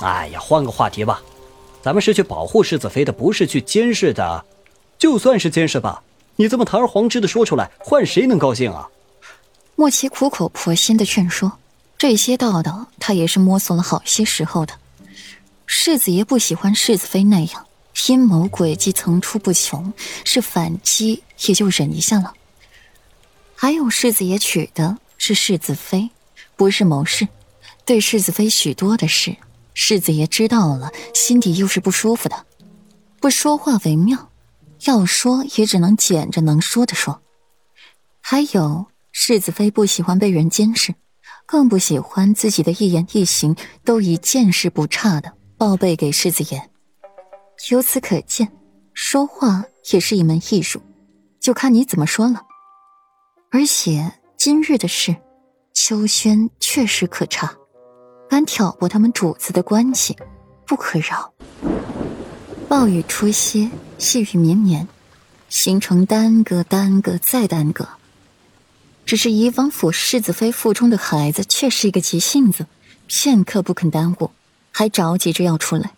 哎呀，换个话题吧，咱们是去保护世子妃的，不是去监视的。就算是监视吧，你这么堂而皇之的说出来，换谁能高兴啊？莫奇苦口婆心的劝说，这些道道他也是摸索了好些时候的。世子爷不喜欢世子妃那样，阴谋诡计层出不穷，是反击也就忍一下了。还有世子爷娶的是世子妃，不是谋士，对世子妃许多的事。世子爷知道了，心底又是不舒服的，不说话为妙。要说也只能捡着能说的说。还有，世子妃不喜欢被人监视，更不喜欢自己的一言一行都以见识不差的报备给世子爷。由此可见，说话也是一门艺术，就看你怎么说了。而且今日的事，秋轩确实可查。敢挑拨他们主子的关系，不可饶。暴雨初歇，细雨绵绵，行程耽搁、耽搁再耽搁。只是怡王府世子妃腹中的孩子却是一个急性子，片刻不肯耽误，还着急着要出来。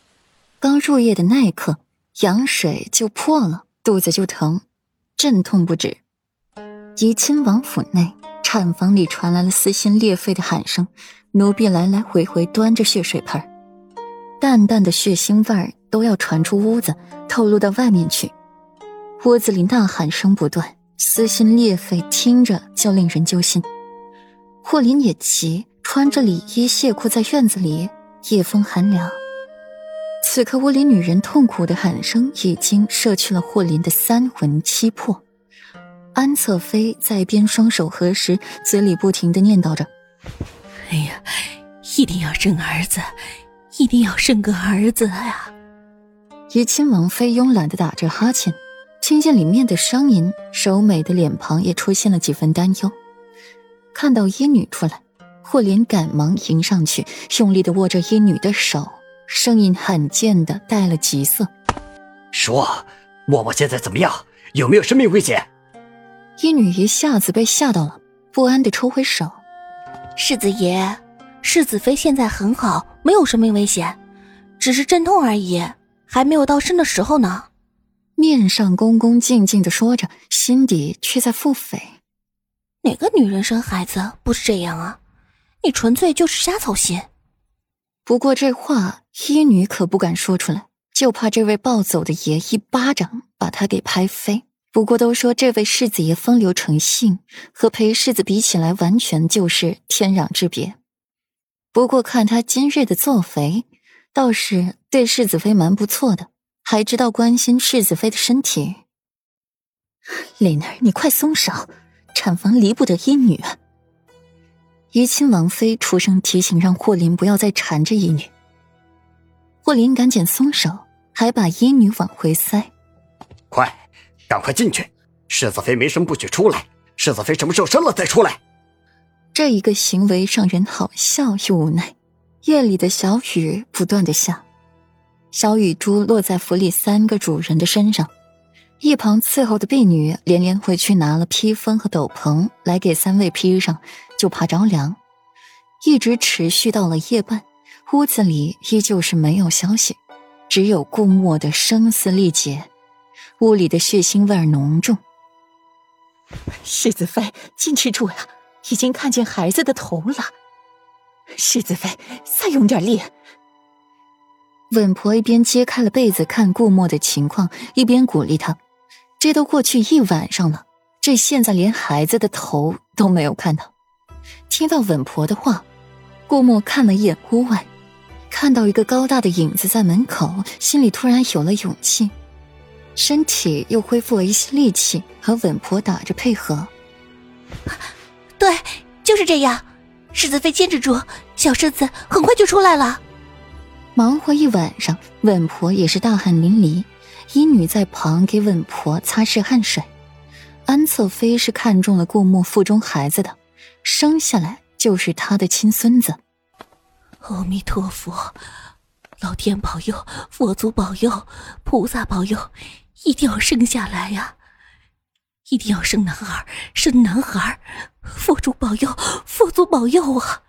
刚入夜的那一刻，羊水就破了，肚子就疼，阵痛不止。怡亲王府内，产房里传来了撕心裂肺的喊声。奴婢来来回回端着血水盆，淡淡的血腥味儿都要传出屋子，透露到外面去。屋子里呐喊声不断，撕心裂肺，听着就令人揪心。霍林也急，穿着里衣亵裤在院子里，夜风寒凉。此刻屋里女人痛苦的喊声已经摄去了霍林的三魂七魄。安侧妃在边双手合十，嘴里不停的念叨着。哎呀，一定要生儿子，一定要生个儿子呀！怡亲王妃慵懒的打着哈欠，听见里面的声音，柔美的脸庞也出现了几分担忧。看到医女出来，霍莲赶忙迎上去，用力的握着医女的手，声音罕见的带了急色：“说，嬷嬷现在怎么样？有没有生命危险？”医女一下子被吓到了，不安地抽回手。世子爷，世子妃现在很好，没有生命危险，只是阵痛而已，还没有到生的时候呢。面上恭恭敬敬的说着，心底却在腹诽：哪个女人生孩子不是这样啊？你纯粹就是瞎操心。不过这话，医女可不敢说出来，就怕这位暴走的爷一巴掌把她给拍飞。不过都说这位世子爷风流成性，和裴世子比起来，完全就是天壤之别。不过看他今日的作为，倒是对世子妃蛮不错的，还知道关心世子妃的身体。琳儿，你快松手，产房离不得医女！怡亲王妃出声提醒，让霍林不要再缠着医女。霍林赶紧松手，还把医女往回塞。快！赶快进去！世子妃没生不许出来。世子妃什么时候生了再出来？这一个行为让人好笑又无奈。夜里的小雨不断的下，小雨珠落在府里三个主人的身上。一旁伺候的婢女连连回去拿了披风和斗篷来给三位披上，就怕着凉。一直持续到了夜半，屋子里依旧是没有消息，只有顾墨的声嘶力竭。屋里的血腥味儿浓重。世子妃，坚持住了！已经看见孩子的头了。世子妃，再用点力。稳婆一边揭开了被子看顾墨的情况，一边鼓励他。这都过去一晚上了，这现在连孩子的头都没有看到。听到稳婆的话，顾墨看了一眼屋外，看到一个高大的影子在门口，心里突然有了勇气。身体又恢复了一些力气，和稳婆打着配合。对，就是这样。世子妃坚持住，小世子很快就出来了。忙活一晚上，稳婆也是大汗淋漓。医女在旁给稳婆擦拭汗水。安侧妃是看中了顾墨腹中孩子的，生下来就是他的亲孙子。阿弥陀佛，老天保佑，佛祖保佑，菩萨保佑。一定要生下来呀！一定要生男孩，生男孩！佛祖保佑，佛祖保佑啊！